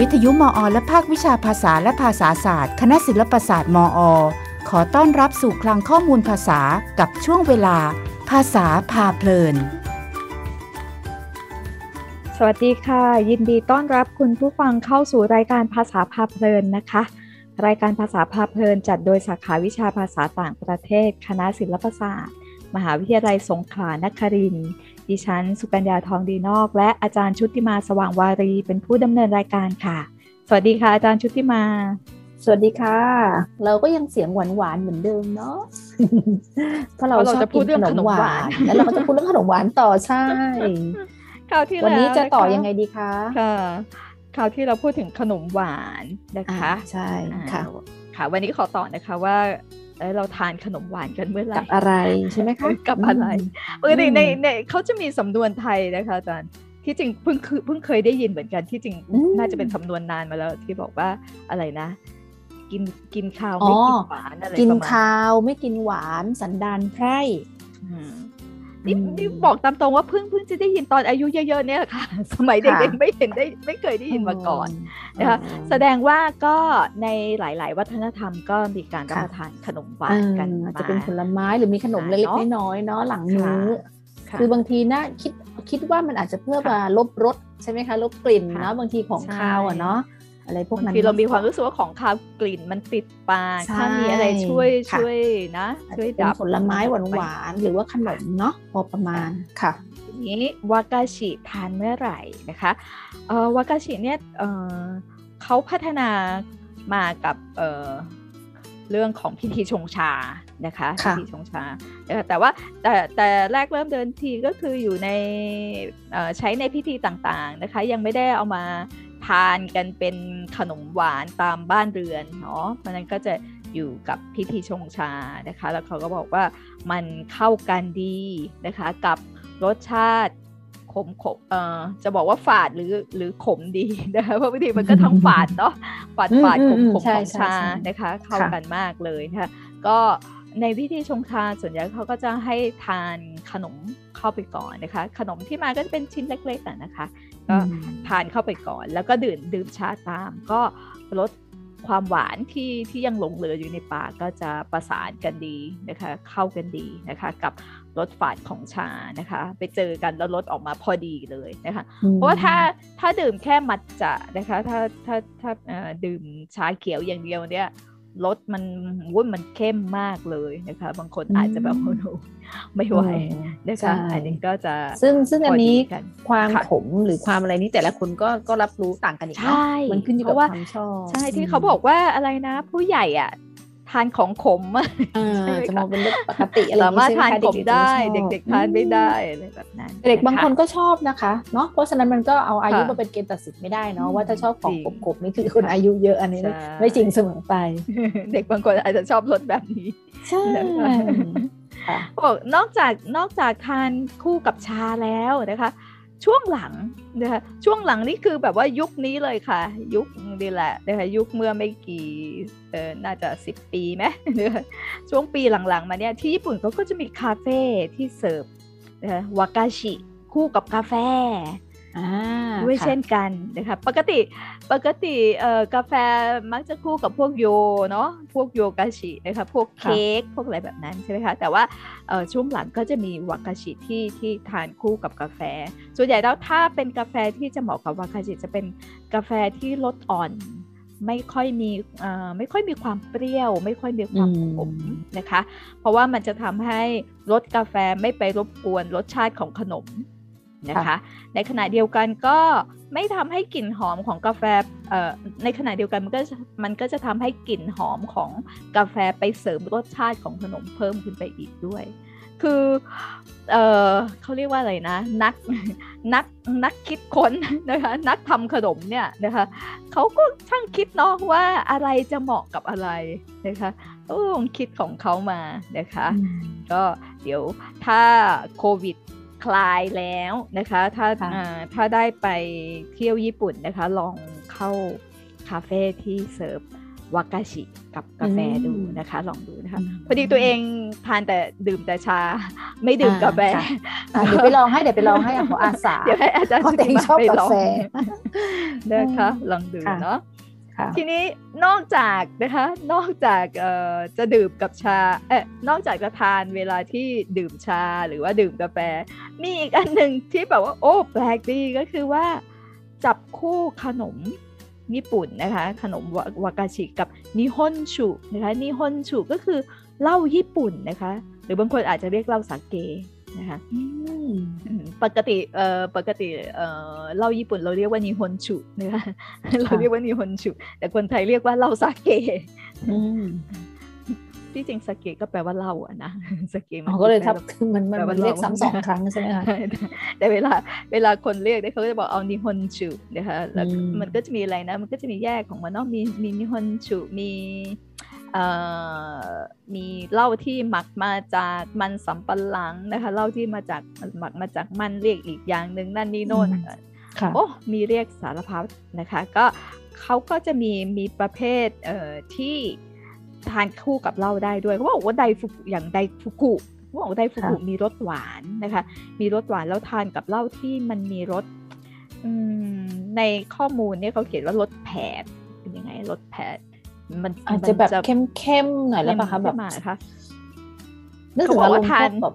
วิทยุมอ และภาควิชาภาษาและภาษาศาสตร์ คณะศิลปศาสตร์มอ ขอต้อนรับสู่คลังข้อมูลภาษากับช่วงเวลา ภาษาพาเพลิน สวัสดีค่ะ ยินดีต้อนรับคุณผู้ฟังเข้าสู่รายการภาษาพาเพลินนะคะ รายการภาษาพาเพลินจัดโดยสาขาวิชาภาษาต่างประเทศ คณะศิลปศาสตร์ มหาวิทยาลัยสงขลานครินทร์ ดิฉัน สุกัญญาทองดีนอก และอาจารย์ชุติมาสว่างวารีเป็นผู้ดำเนินรายการค่ะ สวัสดีค่ะ อาจารย์ชุติมา สวัสดีค่ะ เราก็ยังเสียงหวานหวานเหมือนเดิมเนาะเพราะเราชอบกินขนมหวานแล้วเราก็จะพูดเรื่องขนมหวานต่อใช่คราวที่วันนี้จะต่อยังไงดีคะค่ะคราวที่เราพูดถึงขนมหวานนะคะ ใช่ค่ะค่ะ วันนี้ขอต่อนะคะว่า เราทานขนมหวานกันเมื่อไหร่กับอะไรใช่ไหมคะกับอะไรปกติในในเขาจะมีสำนวนไทยนะคะอาจารย์ที่จริงเพิ่งคือเพิ่งเคยได้ยินเหมือนกันที่จริงน่าจะเป็นสำนวนนานมาแล้วที่บอกว่าอะไรนะ กินกินข้าวไม่กินหวานอะไรกินข้าวไม่กินหวานสันดานไพร่ นี่นี่บอกตามตรงว่าเพิ่งเพิ่งจะได้ยินตอนอายุเยอะๆเนี่ยค่ะ สมัยเด็กๆไม่เห็นได้ไม่เคยได้ยินมาก่อนนะคะแสดงว่าก็ในหลาย ๆ วัฒนธรรมก็มีการรับประทานขนมหวานกันอาจจะเป็นผลไม้หรือมีขนมเล็กๆน้อยๆเนาะหลังมื้อคือบางทีนะคิดคิดว่ามันอาจจะเพื่อมาลบรสใช่ไหมคะลบกลิ่นเนาะบางทีของข้าวอะเนาะ อะไรพวกนั้นคือเรามีความรู้สึกว่าของคาวกลิ่นมันติดปากถ้ามีอะไรช่วยช่วยนะช่วยดับผลไม้หวานหวานหรือว่าขนมเนาะพอประมาณค่ะนี้วากาชิทานเมื่อไหร่นะคะเอ่อวากาชิเนี่ยเอ่อเขาพัฒนามากับเอ่อเรื่องของพิธีชงชานะคะพิธีชงชาแต่ว่าแต่แต่แรกเริ่มเดินทีก็คืออยู่ในใช้ในพิธีต่างๆนะคะ ยังไม่ได้เอามา ทานกันเป็นขนมหวานตามบ้านเรือนเนาะเพราะนั้นก็จะอยู่กับพิธีชงชานะคะ แล้วเขาก็บอกว่ามันเข้ากันดีนะคะกับรสชาติขมขมเอ่อจะบอกว่าฝาดหรือหรือขมดีนะคะเพราะบางทีมันก็ทั้งฝาดเนาะฝาดฝาดขมขมของชานะคะ เข้ากันมากเลยนะคะก็ ในพิธีชงชาส่วนใหญ่เขาก็จะให้ทานขนมเข้าไปก่อนนะคะ ขนมที่มาก็จะเป็นชิ้นเล็กๆนะคะ ก็ทานเข้าไปก่อน แล้วก็ดื่มดื่มชาตาม ก็ลดความหวานที่ที่ยังหลงเหลืออยู่ในปากก็จะประสานกันดีนะคะ เข้ากันดีนะคะ กับรสฝาดของชานะคะ ไปเจอกันแล้วรสออกมาพอดีเลยนะคะ เพราะว่าถ้าถ้าดื่มแค่มัดจะนะคะ ถ้าถ้าถ้าดื่มชาเขียวอย่างเดียวเนี่ย รสมันวุ้นมันเข้มมากเลยนะคะ บางคนอาจจะแบบโอ้โหไม่ไหวนะคะอันนี้ก็จะซึ่งซึ่งอันนี้ความขมหรือความอะไรนี้แต่ละคนก็ก็รับรู้ต่างกันอีกเนาะมันขึ้นอยู่กับความชอบใช่ที่เขาบอกว่าอะไรนะ ผู้ใหญ่อะ ทานของขมจะมองเป็นเรื่องปกติอะไรสามารถทานขมได้ เด็กๆทานไม่ได้อะไรแบบนั้นเด็กบางคนก็ชอบนะคะเนาะเพราะฉะนั้นมันก็เอาอายุมาเป็นเกณฑ์ตัดสินไม่ได้เนาะว่าถ้าชอบของขมๆนี่คือคนอายุเยอะอันนี้ไม่จริงเสมอไป เด็กบางคนอาจจะชอบรสแบบนี้ใช่บอกนอกจากนอกจากทานคู่กับชาแล้วนะคะ ช่วงหลังนะคะช่วงหลังนี่คือแบบว่ายุคนี้เลยค่ะ ยุคนี่แหละนะคะยุคเมื่อไม่กี่เออน่าจะสิบปีไหมช่วงปีหลังๆ มาเนี่ยที่ญี่ปุ่นเขาก็จะมีคาเฟ่ที่เสิร์ฟนะะวากาชิคู่กับกาแฟ ด้วยเช่นกันนะคะปกติปกติเอ่อกาแฟมักจะคู่กับพวกโยเนาะพวกโยกาชินะคะพวกเค้กพวกอะไรแบบนั้นใช่ไหมคะแต่ว่าเอ่อช่วงหลังก็จะมีวากาชิที่ที่ทานคู่กับกาแฟ ส่วนใหญ่แล้วถ้าเป็นกาแฟที่จะเหมาะกับวากาชิจะเป็นกาแฟที่รสอ่อนไม่ค่อยมีไม่ค่อยมีความเปรี้ยว ไม่ค่อยมีความขมนะคะ เพราะว่ามันจะทำให้รสกาแฟไม่ไปรบกวนรสชาติของขนม นะคะ ในขณะเดียวกันก็ไม่ทำให้กลิ่นหอมของกาแฟในขณะเดียวกันมันก็มันก็จะทำให้กลิ่นหอมของกาแฟไปเสริมรสชาติของขนมเพิ่มขึ้นไปอีกด้วย คือเออเขาเรียกว่าอะไรนะ นักนักนักคิดค้นนะคะนักทำขนมเนี่ยนะคะเขาก็ช่างคิดเนาะว่าอะไรจะเหมาะกับอะไรนะคะต้องคิดของเขามานะคะ ก็เดี๋ยวถ้าโควิด คลายแล้วนะคะ ถ้าถ้าได้ไปเที่ยวญี่ปุ่นนะคะ ลองเข้าคาเฟ่ที่เสิร์ฟวากาชิกับกาแฟดูนะคะ ลองดูนะคะ พอดีตัวเองทานแต่ดื่มแต่ชา ไม่ดื่มกาแฟเดี๋ยวไปลองให้เดี๋ยวไปลองให้ขออาสาเดี๋ยวให้อาจารย์เองชอบกาแฟนะคะ ลองดูเนาะ ทีนี้นอกจากนะคะนอกจากจะดื่มกับชาเอ๊ะนอกจากจะทานเวลาที่ดื่มชาหรือว่าดื่มกาแฟ มีอีกอันหนึ่งที่แบบว่าโอ้แปลกดีก็คือว่า จับคู่ขนมญี่ปุ่นนะคะขนมวากาชิกับนิฮอนชูนะคะนิฮอนชูก็คือเหล้าญี่ปุ่นนะคะ หรือบางคนอาจจะเรียกเหล้าสาเก นะคะปกติเอ่อปกติเอ่อเหล้าญี่ปุ่นเราเรียกว่านิฮอนชูนะคะเราเรียกว่านิฮอนชูแต่คนไทยเรียกว่าเหล้าสาเกที่จริงสเกก็แปลว่าเล่าอะนะสเกมันก็เลยทับคือมันมันเรียกซ้ำสองครั้งใช่ไหมคะแต่เวลาเวลาคนเรียกเขาก็จะบอกเอานิฮอนชูนะคะแล้วมันก็จะมีอะไรนะ มันก็จะมีแยกของมันเนาะมีมีนิฮอนชูมี มีเหล้าที่หมักมาจากมันสำปะหลังนะคะเหล้าที่มาจากหมักมาจากมันเรียกอีกอย่างหนึ่งนั่นนี่โน่นโอ้มีเรียกสารพัดนะคะก็เขาก็จะมีมีประเภทเอ่อที่ทานคู่กับเหล้าได้ด้วยเขาบอกว่าไดฟุกุอย่างไดฟุกุเขาบอกว่าไดฟุกุมีรสหวานนะคะ มีรสหวานแล้วทานกับเหล้าที่มันมีรสในข้อมูลเนี่ยเขาเขียนว่ารสแผดเป็นยังไงรสแผด มันอาจจะแบบเข้มๆหน่อยแล้วป่ะคะแบบคะนึกถึงว่าทานแบบ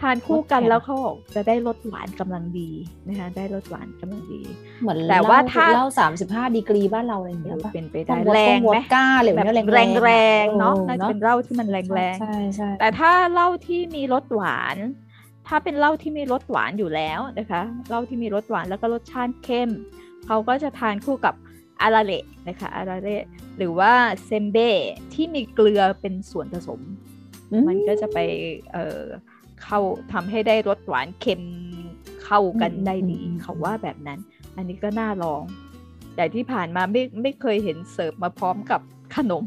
ทานคู่กันแล้วเขาบอกจะได้รสหวานกำลังดีนะคะ ได้รสหวานกำลังดี เหมือนแต่ว่าถ้าเล่าสามสิบห้าดีกรีบ้านเราอะไรอย่างเงี้ยเป็นไปได้แรงไหมก้าเลยแบบแรงแรงเนาะน่าจะเป็นเหล้าที่มันแรงแรงใช่ใช่แต่ถ้าเหล้าที่มีรสหวาน ถ้าเป็นเหล้าที่มีรสหวานอยู่แล้วนะคะเหล้าที่มีรสหวานแล้วก็รสชาติเข้มเขาก็จะทานคู่กับอาราเละนะคะอาราเละ หรือว่าเซมเบ้ที่มีเกลือเป็นส่วนผสม มันก็จะไปเอ่อเข้าทำให้ได้รสหวานเค็มเข้ากันได้ดีเขาว่าแบบนั้น อันนี้ก็น่าลอง แต่ที่ผ่านมาไม่ไม่เคยเห็นเสิร์ฟมาพร้อมกับขนม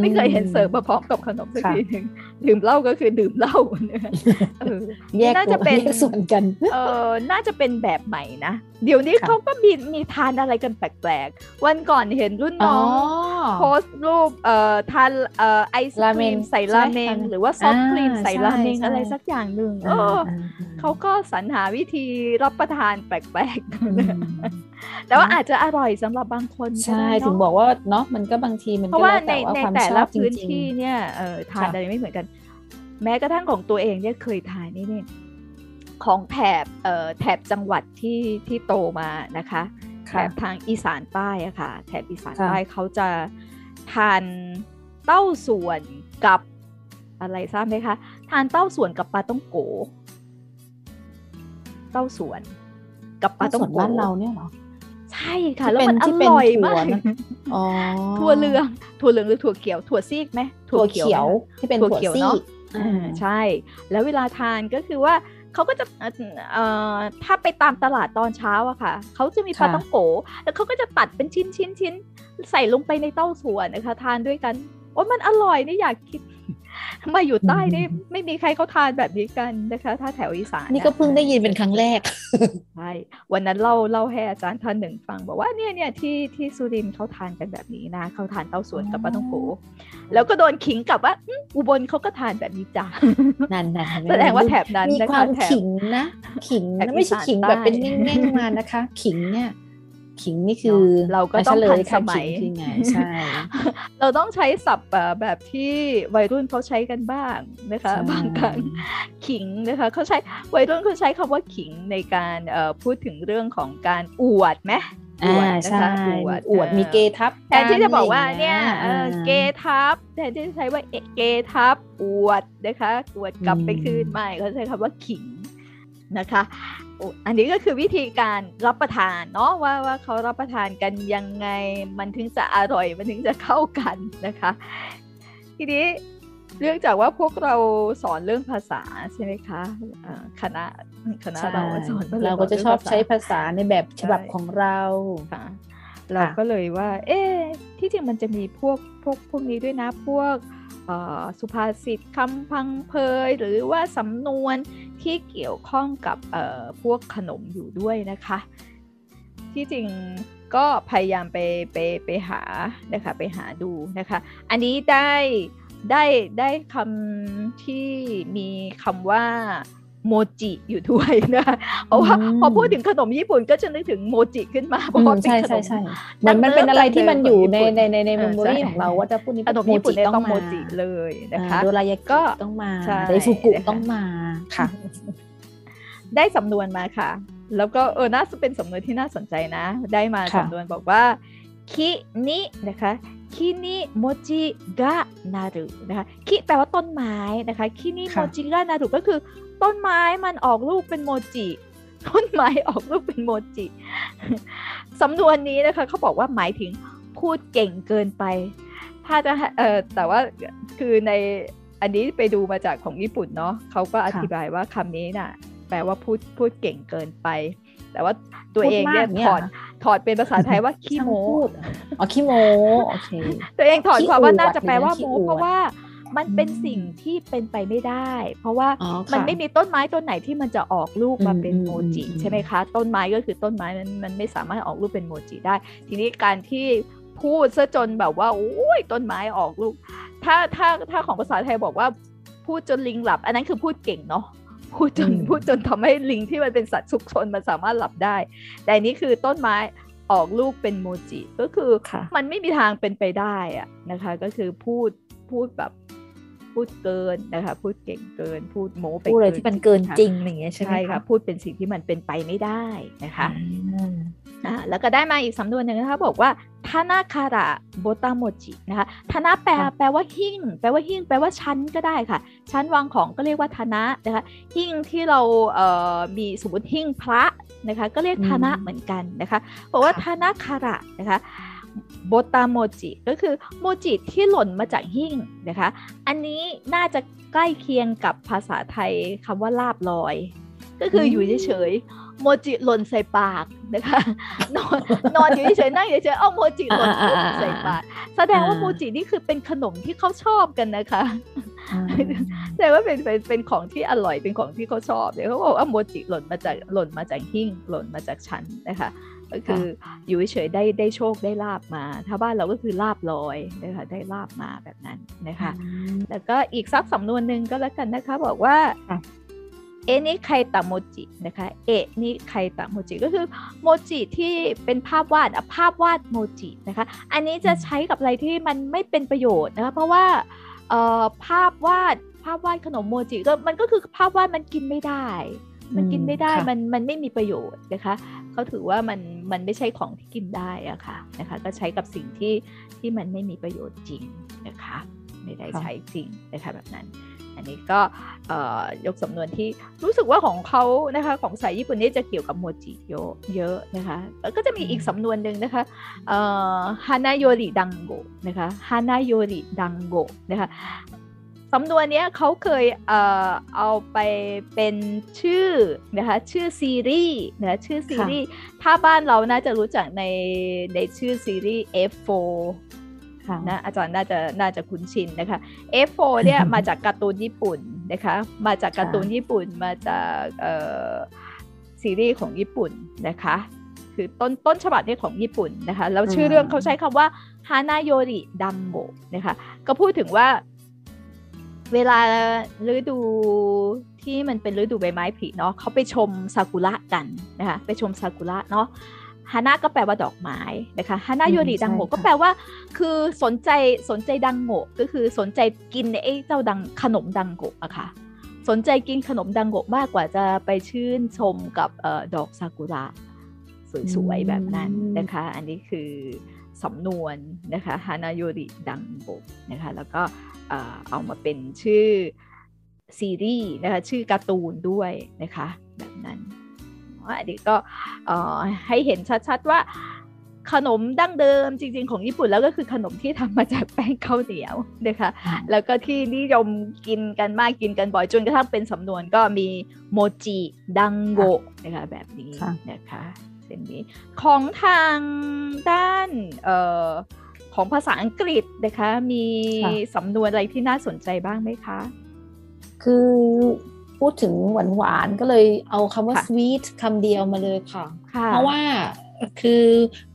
ไม่เคยเห็นเสิร์ฟมาพร้อมกับขนมสักทีหนึ่งดื่มเหล้าก็คือดื่มเหล้าเนี่ยน่าจะเป็นส่วนกัน เออน่าจะเป็นแบบใหม่นะ เดี๋ยวนี้เขาก็มีมีทานอะไรกันแปลกๆ วันก่อนเห็นรุ่นน้องโพสต์รูปเอ่อทานเอ่อไอศครีมใส่ราเมงหรือว่าซอฟต์ครีมใส่ราเมงอะไรสักอย่างหนึ่งเออเขาก็สรรหาวิธีรับประทานแปลกๆ แต่ว่าอาจจะอร่อยสำหรับบางคนใช่ถึงบอกว่าเนาะมันก็บางทีมันเพราะว่าในในแต่ละพื้นที่เนี่ยเออทานอะไรไม่เหมือนกัน แม้กระทั่งของตัวเองเนี่ยเคยทานนี่เนี่ย ของแถบเอ่อแถบจังหวัดที่ที่โตมานะคะแถบทางอีสานใต้อะค่ะ แถบอีสานใต้เขาจะทานเต้าส่วนกับอะไรทราบไหมคะ ทานเต้าส่วนกับปลาต้องโก เต้าส่วนกับปลาต้องโกบ้านเราเนี่ยเหรอใช่ค่ะ แล้วมันอร่อยมากถั่วเหลืองถั่วเหลืองหรือถั่วเขียวถั่วซีกไหมถั่วเขียวที่เป็นถั่วเขียวเนาะใช่ แล้วเวลาทานก็คือว่า เขาก็จะเอ่อถ้าไปตามตลาดตอนเช้าอะค่ะเขาจะมีปลาต้องโกแล้วเขาก็จะตัดเป็นชิ้นชิ้นชิ้นใส่ลงไปในเต้าส่วนนะคะ ทานด้วยกันโอ้มันอร่อยนี่อยากคิด มาอยู่ใต้นี่ไม่มีใครเขาทานแบบนี้กันนะคะ ถ้าแถวอีสานนี่ก็เพิ่งได้ยินเป็นครั้งแรกใช่วันนั้นเล่าเล่าให้อาจารย์ท่านหนึ่งฟัง บอกว่าเนี่ยเนี่ยที่ที่สุรินทร์เขาทานกันแบบนี้นะเขาทานเต้าส่วนกับปลาต้องโกแล้วก็โดนขิงกลับว่าอุบลเขาก็ทานแบบนี้จ้านั่นนะแสดงว่าแถบนั้นมีความขิงนะ ขิงไม่ใช่ขิงแบบเป็นแง่งๆมานะคะ ขิงเนี่ย ขิงนี่คือเราก็ต้องทันสมัยไงใช่เราต้องใช้ศัพท์แบบที่วัยรุ่นเขาใช้กันบ้างนะคะบางครั้งขิงนะคะเขาใช้วัยรุ่นเขาใช้คำว่าขิงในการพูดถึงเรื่องของการอวดไหมอวดนะคะอวดอวดมีเกทับแทนที่จะบอกว่าเนี่ยเกทับแทนที่จะใช้ว่าเกทับอวดนะคะอวดกลับไปคืนใหม่เขาใช้คำว่าขิงนะคะ อันนี้ก็คือวิธีการรับประทานเนาะว่าว่าเขารับประทานกันยังไงมันถึงจะอร่อยมันถึงจะเข้ากันนะคะ ทีนี้เรื่องจากว่าพวกเราสอนเรื่องภาษาใช่ไหมคะคณะคณะเราสอนเราก็จะชอบใช้ภาษาในแบบฉบับของเราค่ะเราก็เลยว่า เอ๊ที่จริงมันจะมีพวกพวกพวกนี้ด้วยนะพวกสุภาษิตคำพังเพยหรือว่าสำนวน ที่เกี่ยวข้องกับพวกขนมอยู่ด้วยนะคะ ที่จริงก็พยายามไปไปไปหานะคะไปหาดูนะคะ อันนี้ได้ได้ได้คำที่มีคำว่า โมจิอยู่ด้วยนะเพราะว่าพอพูดถึงขนมญี่ปุ่นก็จะนึกถึงโมจิขึ้นมาเพราะว่าเป็นขนมเหมือนมันเป็นอะไรที่มันอยู่ในในในในเมมโมรีของเราว่าจะพูดนี้ขนมญี่ปุ่นต้องโมจิเลยนะคะโดรายากิต้องมาไดฟุกุต้องมาค่ะ ได้สำนวนมาค่ะ แล้วก็เออน่าจะเป็นสำนวนที่น่าสนใจนะ ได้มาสำนวนบอกว่าคินินะคะคินิโมจิกะนารุนะคะคิแปลว่าต้นไม้นะคะคินิโมจิกะนารุก็คือ ต้นไม้มันออกลูกเป็นโมจิต้นไม้ออกลูกเป็นโมจิ สำนวนนี้นะคะเขาบอกว่าหมายถึงพูดเก่งเกินไป ถ้าจะเอ่อแต่ว่าคือในอันนี้ไปดูมาจากของญี่ปุ่นเนาะเขาก็อธิบายว่าคำนี้น่ะ แปลว่าพูดพูดเก่งเกินไป แต่ว่าตัวเองเนี่ยถอดถอดเป็นภาษาไทยว่าขี้โม้อ๋อขี้โมโอเคตัวเองถอดความว่าน่าจะแปลว่าโม้เพราะว่า มันเป็นสิ่งที่เป็นไปไม่ได้ เพราะว่ามันไม่มีต้นไม้ต้นไหนที่มันจะออกลูกมาเป็นโมจิใช่ไหมคะ ต้นไม้ก็คือต้นไม้มันมันไม่สามารถออกลูกเป็นโมจิได้ ทีนี้การที่พูดซะจนแบบว่าโอ้ยต้นไม้ออกลูก ถ้าถ้าถ้าของภาษาไทยบอกว่าพูดจนลิงหลับ อันนั้นคือพูดเก่งเนาะพูดจนพูดจนทำให้ลิงที่มันเป็นสัตว์สุกชนมันสามารถหลับได้ แต่นี้คือต้นไม้ออกลูกเป็นโมจิก็คือมันไม่มีทางเป็นไปได้อะนะคะ ก็คือพูดพูดแบบ พูดเกินนะคะ พูดเก่งเกิน พูดโม้ไปพูดอะไรที่มันเกินจริงอย่างเงี้ยใช่ไหมคะพูดเป็นสิ่งที่มันเป็นไปไม่ได้นะคะอ่าแล้วก็ได้มาอีกสำนวนหนึ่งนะคะบอกว่าทานาคาระโบตาโมจินะคะทานาแปลแปลว่าหิ้งแปลว่าหิ้งแปลว่าชั้นก็ได้ค่ะชั้นวางของก็เรียกว่าทานะนะคะหิ้งที่เราเอ่อมีสมมติหิ้งพระนะคะ ก็เรียกทานะเหมือนกันนะคะบอกว่าทานาคาระนะคะ โบตาโมจิก็คือโมจิที่หล่นมาจากหิ้งนะคะ อันนี้น่าจะใกล้เคียงกับภาษาไทยคำว่าลาบลอย ก็คืออยู่เฉยๆโมจิหล่นใส่ปากนะคะนอนนอนอยู่เฉยๆนั่งเฉยๆเอาโมจิหล่นใส่ปากแสดงว่าโมจินี่คือเป็นขนมที่เขาชอบกันนะคะแสดงว่าเป็นเป็นเป็นของที่อร่อยเป็นของที่เขาชอบเดี๋ยวเขาบอกว่าโมจิหล่นมาจากหล่นมาจากหิ้งหล่นมาจากชั้นนะคะ ก็คืออยู่เฉยได้ได้โชคได้ลาบมา ถ้าบ้านเราก็คือลาบลอยนะคะได้ลาบมาแบบนั้นนะคะ แล้วก็อีกสักสำนวนหนึ่งก็แล้วกันนะคะ บอกว่าเอนี่ไคตะโมจินะคะ เอนี่ไคตะโมจิก็คือโมจิที่เป็นภาพวาดภาพวาดโมจินะคะ อันนี้จะใช้กับอะไรที่มันไม่เป็นประโยชน์นะคะเพราะว่าภาพวาดภาพวาดขนมโมจิก็มันก็คือภาพวาดมันกินไม่ได้ มันกินไม่ได้มันมันไม่มีประโยชน์นะคะเขาถือว่ามันมันไม่ใช่ของที่กินได้อะค่ะนะคะ ก็ใช้กับสิ่งที่ที่มันไม่มีประโยชน์จริงนะคะ ไม่ได้ใช้จริงนะคะแบบนั้น อันนี้ก็ยกสำนวนที่รู้สึกว่าของเขานะคะของสายญี่ปุ่นนี่จะเกี่ยวกับโมจิเยอะเยอะนะคะแล้วก็จะมีอีกสำนวนหนึ่งนะคะฮานาโยริดังโกนะคะฮานาโยริดังโกนะคะ สำนวนนี้เขาเคยเอ่อเอาไปเป็นชื่อนะคะชื่อซีรีส์นะชื่อซีรีส์ถ้าบ้านเราน่าจะรู้จักในในชื่อซีรีส์ F4 นะอาจารย์น่าจะน่าจะคุ้นชินนะคะ F4 เนี่ยมาจากการ์ตูนญี่ปุ่นนะคะมาจากการ์ตูนญี่ปุ่นมาจากเอ่อซีรีส์ของญี่ปุ่นนะคะคือต้นต้นฉบับนี้ของญี่ปุ่นนะคะแล้วชื่อเรื่องเขาใช้คำว่าฮานาโยริดังโบนะคะก็พูดถึงว่า เวลาฤดูที่มันเป็นฤดูใบไม้ผลิเนาะเขาไปชมซากุระกันนะคะไปชมซากุระเนาะฮานาก็แปลว่าดอกไม้นะคะฮานาโยริดังโงก็แปลว่า คือสนใจสนใจดังโงก็คือสนใจกินไอ้เจ้าดังขนมดังโงอะค่ะ สนใจกินขนมดังโงมากกว่าจะไปชื่นชมกับออดอกซากุระสวยๆแบบนั้นนะคะ อันนี้คือ สำนวนนะคะฮานาโยริดังโงนะคะแล้วก็เอามาเป็นชื่อซีรีส์นะคะชื่อการ์ตูนด้วยนะคะแบบนั้นอันนี้ก็ให้เห็นชัดๆว่าขนมดั้งเดิมจริง ๆ ของญี่ปุ่นแล้วก็คือขนมที่ทำมาจากแป้งข้าวเหนียวนะคะแล้วก็ที่นิยมกินกันมากกินกันบ่อยจนกระทั่งเป็นสำนวนก็มีโมจิดังโกนะคะแบบนี้นะคะ เส้นนี้ ของทางด้านเอ่อของภาษาอังกฤษนะคะ มีสำนวนอะไรที่น่าสนใจบ้างไหมคะ คือพูดถึงหวานหวานก็เลยเอาคำว่า sweet คำเดียวมาเลยค่ะ เพราะว่าคือ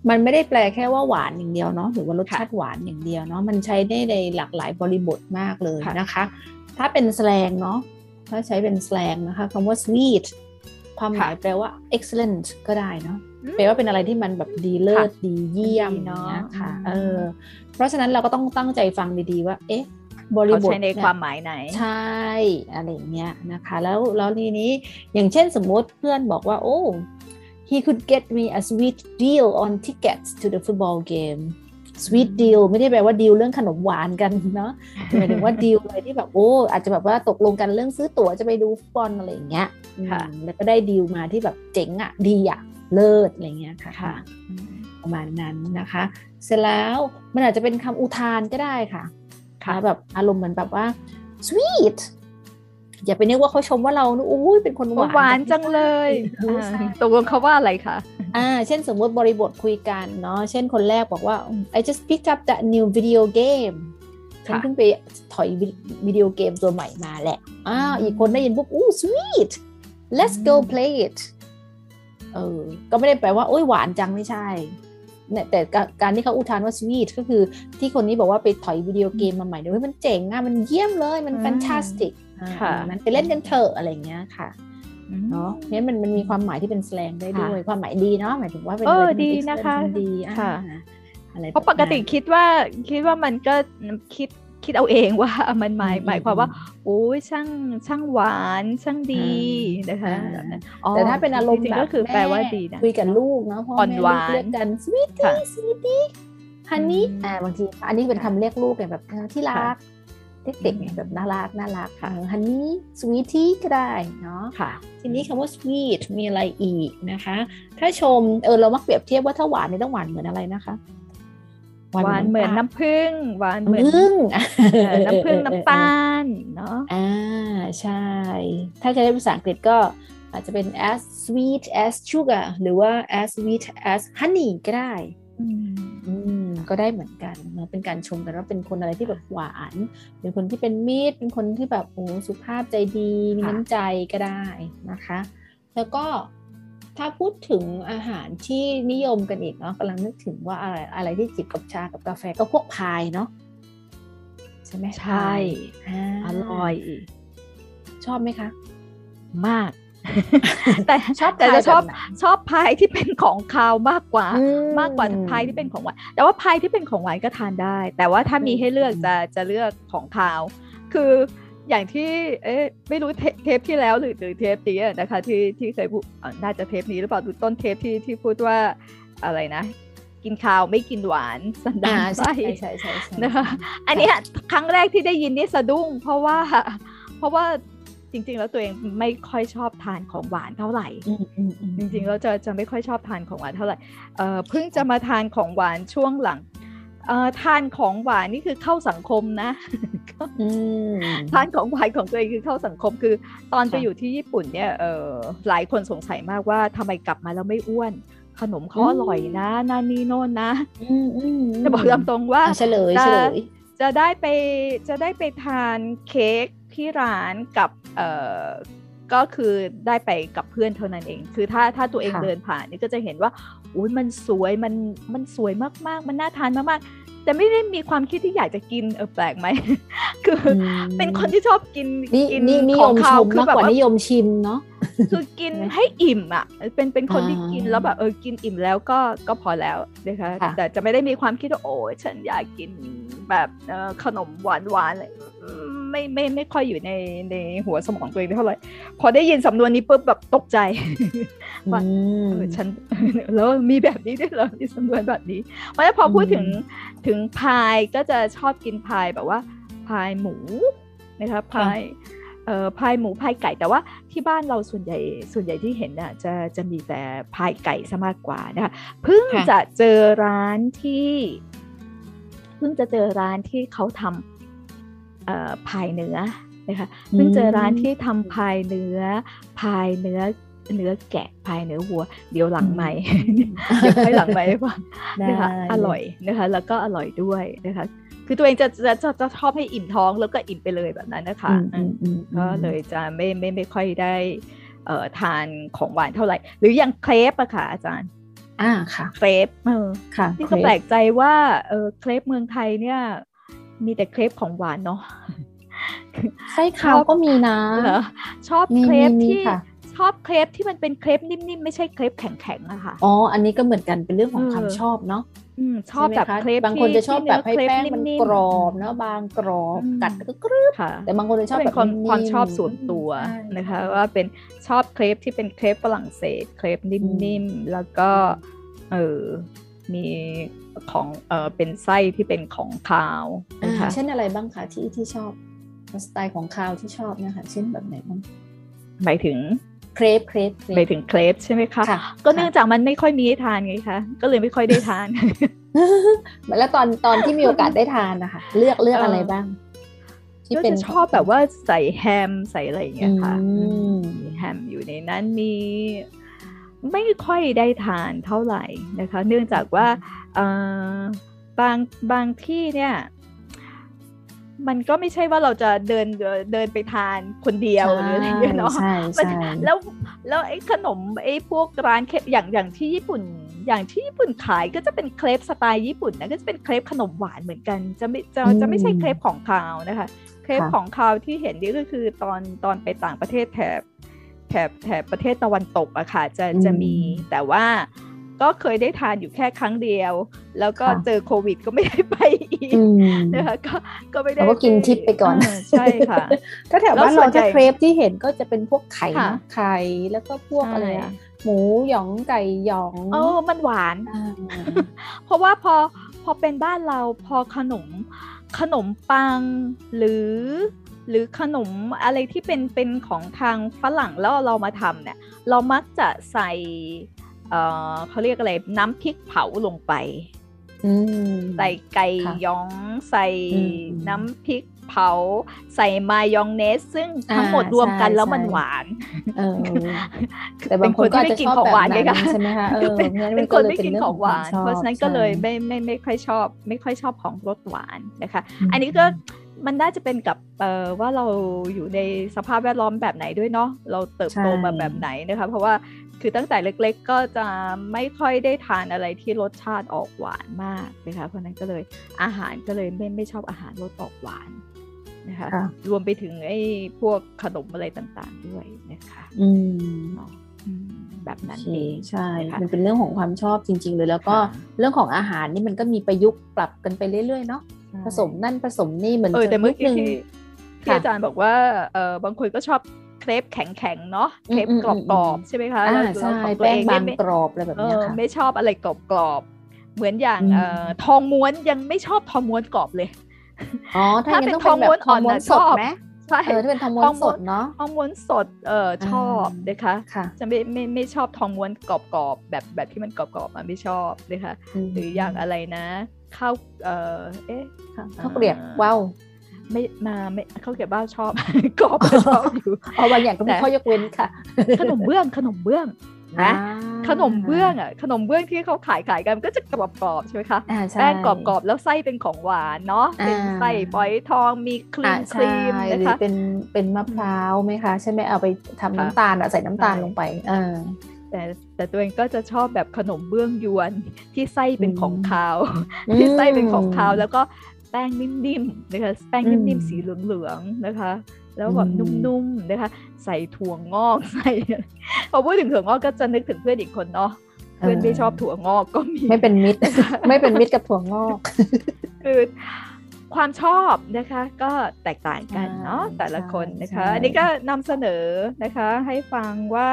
มันไม่ได้แปลแค่ว่าหวานอย่างเดียวเนาะหรือว่ารสชาติหวานอย่างเดียวเนาะมันใช้ได้ในหลากหลายบริบทมากเลยนะคะ ถ้าเป็นแสลงเนาะถ้าใช้เป็นแสลงนะคะคำว่า sweet ความหมายแปลว่า excellent ก็ได้เนาะแปลว่าเป็นอะไรที่มันแบบดีเลิศดีเยี่ยมเนาะค่ะเออเพราะฉะนั้นเราก็ต้องตั้งใจฟังดีๆว่า เอ๊ะ บริบทใช้ในความหมายไหน ใช่อะไรเงี้ยนะคะ แล้วแล้วทีนี้อย่างเช่นสมมติเพื่อนบอกว่า โอ้ he could get me a sweet deal on tickets to the football game sweet deal ไม่ได้แปลว่าดีลเรื่องขนมหวานกันเนาะหมายถึงว่าดีลอะไรที่แบบโอ้อาจจะแบบว่าตกลงกันเรื่องซื้อตั๋วจะไปดูฟุตบอลอะไรอย่างเงี้ยแล้วก็ได้ดีลมาที่แบบเจ๋งอะดีอะเลิศอะไรเงี้ยค่ะประมาณนั้นนะคะ เสร็จแล้วมันอาจจะเป็นคำอุทานก็ได้ค่ะค่ะแบบอารมณ์เหมือนแบบว่า sweet อย่าไปนึกว่าเขาชมว่าเราอุ้ยเป็นคนหวานหวานจังเลยตกลงเขาว่าอะไรคะอ่าเช่นสมมติบริบทคุยกันเนาะเช่นคนแรกบอกว่า I just picked up that new video game ฉันเพิ่งไปถอยวิดีโอเกมตัวใหม่มาแหละอ้าวอีกคนได้ยินปุ๊บอู้ sweet let's go play it เออก็ไม่ได้แปลว่าโอ้ยหวานจังไม่ใช่เนี่ยแต่การที่เขาอุทานว่าสวีทก็คือที่คนนี้บอกว่าไปถอยวิดีโอเกมมาใหม่เดี๋ยวมันเจ๋งอะมันเยี่ยมเลยมันแฟนตาสติก มันไปเล่นกันเถอะอะไรเงี้ยค่ะเนาะเนี่ยมันมันมีความหมายที่เป็นแสลงได้ด้วยความหมายดีเนาะหมายถึงว่าเป็นเออดีนะคะดีค่ะเพราะปกติคิดว่าคิดว่ามันก็คิดคิดเอาเองว่ามันหมายหมายความว่าโอ้ยช่างช่างหวานช่างดีนะคะแต่ถ้าเป็นอารมณ์แบบก็คือแปลว่าดีนะคุยกับลูกเนาะพ่อแม่ลูกเรียกกัน sweetie sweetie honey อ่าบางทีอันนี้เป็นคำเรียกลูกแบบที่รัก เด็กๆแบบน่ารักน่ารักค่ะ honey sweetie ก็ได้เนาะค่ะ ทีนี้คำว่า sweet มีอะไรอีกนะคะ ถ้าชมเออเรามักเปรียบเทียบว่าถ้าหวานนี่ต้องหวานเหมือนอะไรนะคะหวานเหมือนน้ำผึ้งหวานเหมือนน้ำผึ้งน้ำตาลเนาะอ่าใช่ ถ้าจะได้ภาษาอังกฤษก็อาจจะเป็น as sweet as sugar หรือว่า as sweet as honey ก็ได้อืม ก็ได้เหมือนกันเนาะเป็นการชมกันว่าเป็นคนอะไรที่แบบหวานเป็นคนที่เป็นมิตรเป็นคนที่แบบโอ้สุภาพใจดีมีน้ำใจก็ได้นะคะ แล้วก็ถ้าพูดถึงอาหารที่นิยมกันอีกเนาะกำลังนึกถึงว่าอะไรอะไรที่จิบกับชากับกาแฟก็พวกพายเนาะใช่ไหมใช่อร่อย ชอบไหมคะ มาก แต่ชอบแต่จะชอบชอบพายที่เป็นของคาวมากกว่ามากกว่าพายที่เป็นของหวานแต่ว่าพายที่เป็นของหวานก็ทานได้ แต่ว่าถ้ามีให้เลือกจะจะเลือกของคาว คืออย่างที่เอ๊ะไม่รู้เทปที่แล้วหรือหรือเทปนี้นะคะที่ที่เคยพูดน่าจะเทปนี้หรือเปล่าดูต้นเทปที่ที่พูดว่าอะไรนะกินข้าวไม่กินหวานสันดานไส้ใช่ใช่นะคะอันนี้ครั้งแรกที่ได้ยินนี่สะดุ้ง เพราะว่า เพราะว่า จริง ๆ แล้วตัวเองไม่ค่อยชอบทานของหวานเท่าไหร่ จริงๆแล้วจะจะไม่ค่อยชอบทานของหวานเท่าไหร่เพิ่งจะมาทานของหวานช่วงหลังทานของหวานนี่คือเข้าสังคมนะทานของหวานของตัวเองคือเข้าสังคมคือ ตอนไปอยู่ที่ญี่ปุ่นเนี่ยเออหลายคนสงสัยมากว่าทำไมกลับมาแล้วไม่อ้วน ขนมเขาอร่อยนะนานี่โน่นนะจะบอกตรงๆว่าเฉลยเฉลยจะได้ไปจะได้ไปทานเค้ก ที่ร้านกับเออก็คือได้ไปกับเพื่อนเท่านั้นเอง คือถ้าถ้าตัวเองเดินผ่านนี่ก็จะเห็นว่าอุ้ยมันสวยมันมันสวยมากๆ มันน่าทานมากๆ แต่ไม่ได้มีความคิดที่อยากจะกินเออแปลกไหม คือเป็นคนที่ชอบกินกินของขาวคือแบบว่านิยมชิมเนาะคือกินให้อิ่มอะ เป็นเป็นคนที่กินแล้วแบบเออกินอิ่มแล้วก็ก็พอแล้วนะคะแต่จะไม่ได้มีความคิดว่าโอ้ฉันอยากกินแบบขนมหวานหวานเลย ไม่ไม่ไม่ค่อยอยู่ในในหัวสมองตัวเองเท่าไหร่พอได้ยินสำนวนนี้ปุ๊บแบบตกใจว่าฉันแล้วมีแบบนี้ด้วยเหรอที่สำนวนแบบนี้ เพราะฉะนั้นพอพูดถึงถึงพายก็จะชอบกินพายแบบว่าพายหมูนะคะพายเอ่อพายหมูพายไก่แต่ว่าที่บ้านเราส่วนใหญ่ส่วนใหญ่ที่เห็นน่ะจะจะมีแต่พายไก่ซะมากกว่านะคะเพิ่งจะเจอร้านที่ เพิ่งจะเจอร้านที่เขาทำเอ่อ พายเนื้อนะคะเพิ่งเจอร้านที่ทำพายเนื้อพายเนื้อเนื้อแกะพายเนื้อวัว เดี๋ยวหลังใหม่เดี๋ยวให้หลังใหม่ว่านะคะอร่อยนะคะ แล้วก็อร่อยด้วยนะคะ คือตัวเองจะจะจะจะชอบให้อิ่มท้องแล้วก็อิ่มไปเลยแบบนั้นนะคะอืมอืมอืมก็เลยจะไม่ไม่ไม่ค่อยได้เอ่อทานของหวานเท่าไหร่ หรืออย่างเครปอะค่ะอาจารย์ อ่าค่ะเครปเออค่ะที่ก็แปลกใจว่าเออเครปเมืองไทยเนี่ย มีแต่เครปของหวานเนาะไส้ขาวก็มีนะเหรอชอบมีเครปมีที่ค่ะชอบเครปที่มันเป็นเครปนิ่มๆไม่ใช่เครปแข็งๆอะค่ะอ๋ออันนี้ก็เหมือนกันเป็นเรื่องของเออความชอบเนาะอืมชอบแบบใช่ไหมะเครปบางคนที่จะชอบแบบให้ที่เนื้แป้งมันนิ่กรอบเนาะบางกรอบอืมกัดแล้วก็กรึบค่ะแต่บางคนจะชอบเป็แบนบความนิ่มๆความชอบส่วนตัวใช่นะคะใช่ว่าเป็นชอบเครปที่เป็นเครปฝรั่งเศสเครปนิ่มๆแล้วก็เออ มีของเออเป็นไส้ที่เป็นของคาวนะอ่าคะเช่นอะไรบ้างคะที่ที่ชอบสไตล์ของคาวที่ชอบเนะคะเช่นแบบไหนบ้างหมายถึงเครปเครปเครหมายปถึงเครปใช่ไหมคะค่ะก็เนื่องจากมันไม่ค่อยมีให้ทานไงคะก็เลยไม่ค่อยได้ทานแล้วตอนตอนที่มีโอกาสได้ทานนะคะเลือกเลือกเออออะไรบ้าง ที่ก็เป็นจะชอบแบบว่าใส่แฮมใส่อะไรอย่างเงี้ยค่ะอืมมีแฮมอยู่ในนั้นมี ไม่ค่อยได้ทานเท่าไหร่นะคะ เนื่องจากว่าเอ่อบางบางที่เนี่ยมันก็ไม่ใช่ว่าเราจะเดินเดินไปทานคนเดียวหรืออะไรอย่างเงี้ยเนาะใช่มันใช่แล้วแล้วไอ้ขนมไอ้พวกร้านเคปอย่างอย่างที่ญี่ปุ่น อย่างที่ญี่ปุ่นขายก็จะเป็นเครปสไตล์ญี่ปุ่นนะก็จะเป็นเครปขนมหวานเหมือนกัน จะไม่จะจะไม่ใช่เครปของคาวนะคะ เครปของคาวที่เห็นนี่ก็คือตอนตอนไปต่างประเทศแถบ แถบแถบประเทศตะวันตกอะค่ะจะจะมีแต่ว่าก็เคยได้ทานอยู่แค่ครั้งเดียว แล้วก็เจอโควิดก็ไม่ได้ไปอีกอืมนะคะก็ก็ไม่ได้เราก็กินทิปไปก่อนเใช่ค่ะ ถ้าแถวบ้านแล้วส่เราวนใหญ่ถ้าเครปที่เห็นก็จะเป็นพวกไข่ค่ะเนอะไข่แล้วก็พวกอะไรอะใช่หมูหยองไก่หยองเออมันหวานาเพราะว่าพอพอเป็นบ้านเราพอขนมขนมปังหรือ หรือขนมอะไรที่เป็นเป็นของทางฝรั่งแล้วเรามาทำเนี่ยเรามักจะใส่เอ่อเขาเรียกอะไรน้ำพริกเผาลงไปอืมใส่ไก่ค่ะหยองใส่อืมน้ำพริกเผา ใส่มายองเนส ซึ่งอ่าทั้งหมดรวมกันใช่แล้วมันใช่หวานเออแต่บางคนก็อาจจะชอบของแบบหวานไงนั้นคะใช่ไหมคะเออเป็นงั้เป็นก็คนเลยไม่กินเรื่ของหวานชอบเพราะฉะนั้นก็เลยใช่ไม่ไม่ไม่ค่อยชอบ ไม่ค่อยชอบของรสหวานนะคะอืมอันนี้ก็ มันน่าจะเป็นกับเอ่อว่าเราอยู่ในสภาพแวดล้อมแบบไหนด้วยเนาะเราเติบโตมาแบบไหนนะคะ เพราะว่าคือตั้งแต่เล็ก ๆ ก็จะไม่ค่อยได้ทานอะไรที่รสชาติออกหวานมากนะคะเพราะฉะนั้นก็เลยอาหารก็เลยไม่ไม่ชอบอาหารรสออกหวานนะคะค่ะรวมไปถึงไอ้พวกขนมอะไรต่างๆด้วยนะคะอืมเนาะอืมแบบนั้นโอเคเองใช่นะคะมันเป็นเรื่องของความชอบจริง ๆ เลยแล้วก็ค่ะเรื่องของอาหารนี่มันก็มีประยุกต์ปรับกันไปเรื่อยๆเนาะ ผสมนั่นผสมนี่เหมือนเออแต่เมื่อกี้จะที่นิดนึงที่ค่ะอาจารย์บอกว่าเออบางคนก็ชอบเครปแข็งๆเนาะอืมเครปอืมกรอบๆใช่ไหมคะอ่าแล้วใช่ของตัวแป้เองงบางไม่กรอบอะไรแบบเอเนี้ยอค่ะไม่ชอบอะไรกรอบๆเหมือนอย่างอืมเอ่อทองม้วนยังไม่ชอบทองม้วนกรอบเลยอ๋อถ้าอย่างนั้นถ้าต้องเป็นแบบเป็นทองม้วนทองม้วนอ่อนน่ะชอบสดไหมใช่เออถ้าเป็นทองม้วทอนงม้สวนดเนาะทองม้วนสดเออชอบอ่านนะคะค่ะจะไม่ไม่ไม่ชอบทองม้วนกรอบๆแบบแบบที่มันกรอบๆมาไม่ชอบนะคะมหรืออย่างอะไรนะ ข้าวเออเอ๊ะค่ะข้าวเกลียบว้าวไม่มาไม่เขาเก็บบ้านชอบกรอบก็ชอบอยู่เอาบางอย่างก็มีแต่ข้อยกเว้นค่ะ ขนมเบื้องขนมเบื้องนะอ่าขนมเบื้องอะขนมเบื้องที่เขาขายขายกันก็จะกรอบกรอบๆใช่ไหมคะอ่าใช่แป้งกรอบกรอบๆแล้วไส้เป็นของหวานเนาะเป็นอ่าไส้ฝอยทองมีครีอ่ามครีมใช่นะหรือคะเป็นเป็นมะพร้าวไหมคะใช่ไหมเอาไปทำค่ะน้ำตาลอะใส่น้ำตาลใช่ลงไป เออ แต่แต่ตัวเองก็จะชอบแบบขนมเบื้องยวนที่ไส้เป็นของอืมคาวอืมที่ไส้เป็นของคาวแล้วก็แป้งนิ่มๆนะคะแป้งอืนิ่มมๆสีเหลืองๆนะคะ แล้วแบบอืมนุ่มๆนะคะ ใส่ถั่วงอกใส่พอพูดถึงถั่วงอกก็จะนึกถึงเพื่อนอีกคนเนาะเพื่อนไม่ชอบถั่วงอกก็มีไม่เป็นมิตรไม่เป็นมิตรกับถั่วงอกคือความชอบนะคะก็แตกต่างกันเนาะใช่แต่ละคนนะคะใช่อันนี้ก็นำเสนอนะคะให้ฟังว่า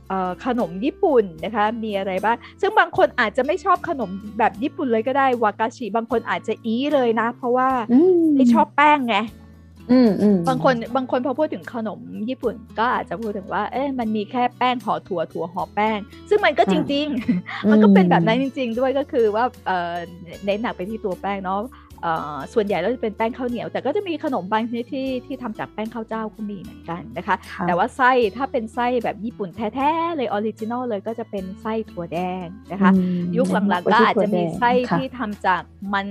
เอ่อ ขนมญี่ปุ่นนะคะมีอะไรบ้างซึ่งบางคนอาจจะไม่ชอบขนมแบบญี่ปุ่นเลยก็ได้วากาชิบางคนอาจจะอีเลยนะ เพราะว่าอืมไม่ชอบแป้งไงอืมอืมบางคนบางคนพอพูดถึงขนมญี่ปุ่น ก็อาจจะพูดถึงว่า เอ๊ะมันมีแค่แป้งห่อถั่วถั่วห่อแป้ง ซึ่งมันก็จริง ๆ มันก็เป็นแบบนั้นจริง ๆ ด้วยก็คือว่าเอ่อเน้นหนักไปที่ตัวแป้งเนาะเอ่อ ส่วนใหญ่แล้วจะเป็นแป้งข้าวเหนียว แต่ก็จะมีขนมบางชนิดที่ที่ทำจากแป้งข้าวเจ้าก็มีเหมือนกันนะคะค่ะแต่ว่าไส้ถ้าเป็นไส้แบบญี่ปุ่นแท้ๆเลย original เลยก็จะเป็นไส้ถั่วแดงนะคะอืมยุคหลังๆก็อาจจะมีไส้ค่ะที่ทำจากมัน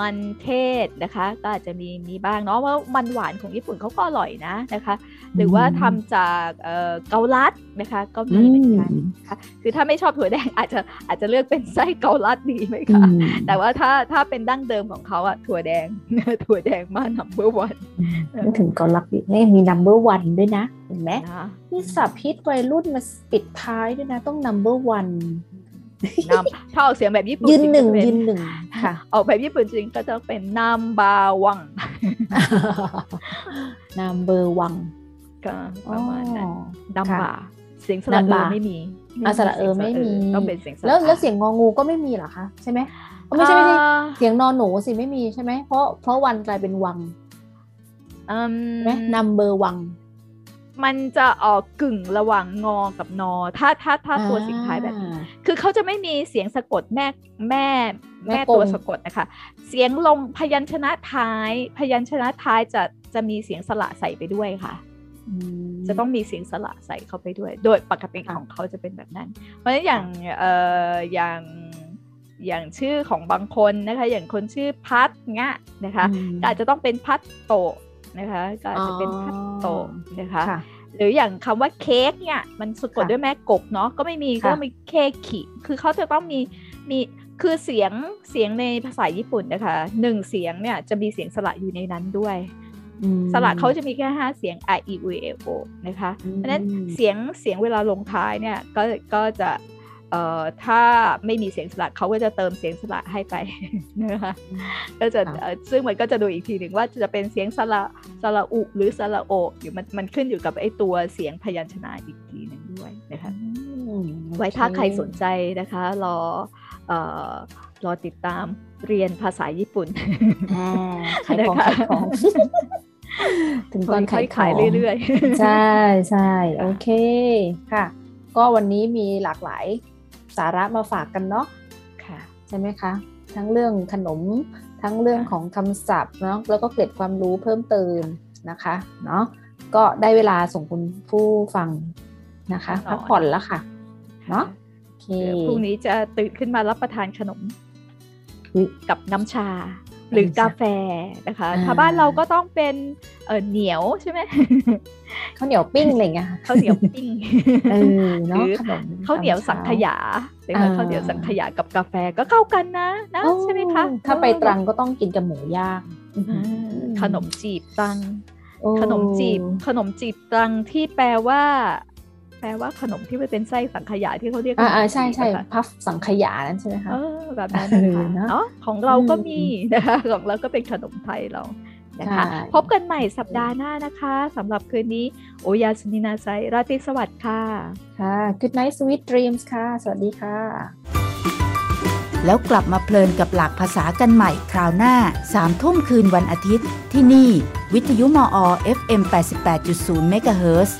มันเทศนะคะ ก็อาจจะมีมีบ้างเนาะว่ามันหวานของญี่ปุ่นเขาก็อร่อยนะนะคะ หรือว่าทำจากเเกาลัดนะคะก็มีเหมือนกันค่ะคือถ้าไม่ชอบถั่วแดงอาจจะอาจจะเลือกเป็นไส้เกาลัดดีไหมคะแต่ว่าถ้าถ้าเป็นดั้งเดิมของเขาอะถั่วแดงถั่วแดงมา number one นึกถึงเกาลัดนี่มี number one ด้วยนะเห็นไหมมีสับพิษวัยรุ่นมาปิดท้ายด้วยนะต้อง number one นำถ้าออกเสียงแบบญี่ปุ่นยืนหนึ่งยืนหนึ่งค่ะ ออกแบบญี่ปุ่นจริงก็จะเป็นนามบาวังนามเบอร์วังก็ประมาณนั้นนามบาเสียงสระเออไม่มีอาสระเออไม่มีต้องเป็นเสียงแล้วแล้วเสียงงองูก็ไม่มีเหรอคะใช่ไหมไม่ใช่ไม่ใช่เสียงนอนหนูสิไม่มีใช่ไหมเพราะเพราะวันกลายเป็นวังไหมนัมเบอร์วัง มันจะออกกึ่งระหว่างงอกับนอ ถ้าถ้าถ้าตัวสิงท้ายแบบนี้ คือเขาจะไม่มีเสียงสะกดแม่แม่แม่ตัวสะกดนะคะ เสียงลงพยัญชนะท้าย พยัญชนะท้ายจะจะมีเสียงสระใส่ไปด้วยค่ะจะต้องมีเสียงสระใส่เข้าไปด้วย โดยปกติของเขาจะเป็นแบบนั้น เพราะฉะนั้นอย่างเอ่ออย่างอย่างชื่อของบางคนนะคะ อย่างคนชื่อพัดเงี้ยนะคะอาจจะต้องเป็นพัดโต นะคะ ก็อาจจะเป็นพัดโตนะคะ หรืออย่างคำว่าเค้กเนี่ย มันสะกดด้วยแม่กบเนาะก็ไม่มีก็มีเคคิคือเขาจะต้องมีมีคือเสียงเสียงในภาษาญี่ปุ่นนะคะหนึ่งเสียงเนี่ยจะมีเสียงสระอยู่ในนั้นด้วยสระเขาจะมีแค่ห้าเสียง i e u e o นะคะเพราะนั้นเสียงเสียงเวลาลงท้ายเนี่ยก็ก็จะ เอ่อถ้าไม่มีเสียงสระเขาก็จะเติมเสียงสระให้ไปนะคะก็จะซึ่งมันก็จะดูอีกทีหนึ่งว่าจะเป็นเสียงสระสระอุหรือสระโอหรือมันมันขึ้นอยู่กับไอ้ตัวเสียงพยัญชนะอีกทีหนึ่งด้วยนะคะไว้ถ้าใครสนใจนะคะรอเอ่อรอติดตามเรียนภาษาญี่ปุ่นขายของขายของถึงตอนขายขายเรื่อยๆ ใช่ใช่โอเคค่ะ ก็วันนี้มีหลากหลาย สาระมาฝากกันเนาะค่ะใช่ไหมคะ ทั้งเรื่องขนมทั้งเรื่องของคำศัพท์เนาะแล้วก็เกร็ดความรู้เพิ่มเติมนะคะเนาะก็ได้เวลาส่งคุณผู้ฟังนะคะพักผ่อนแล้วค่ะเนาะพรุ่งนี้จะตื่นขึ้นมารับประทานขนม กับน้ำชา หรือกาแฟนะคะ ถ้าบ้านเราก็ต้องเป็นเออเหนียวใช่ไหมข้าวเหนียวปิ้งอะไรเงี้ยข้าวเหนียวปิ้งหรือข้าวเหนียวสังขยาหรือข้าวเหนียวสังขยากับกาแฟก็เข้ากันนะนะใช่ไหมคะถ้าไปตรังก็ต้องกินกับหมูย่างขนมจีบตรังขนมจีบขนมจีบตรังที่แปลว่า แปลว่าขนมที่มันเป็นไส้สังขยาที่เขาเรียกอ่าใช่ใช่พัฟสังขยานั่นใช่ไหมคะเออแบบนั้นนะคะเนาะของเราก็มีนะคะของเราก็เป็นขนมไทยเรานะคะพบกันใหม่สัปดาห์หน้านะคะสำหรับคืนนี้ โอยาสนินาไซราตรีสวัสดิ์ค่ะ ค่ะ Good night sweet dreams ค่ะ สวัสดีค่ะ แล้วกลับมาเพลินกับหลักภาษากันใหม่คราวหน้าสามทุ่มคืนวันอาทิตย์ ที่นี่ วิทยุมอ FM 88.0 MHz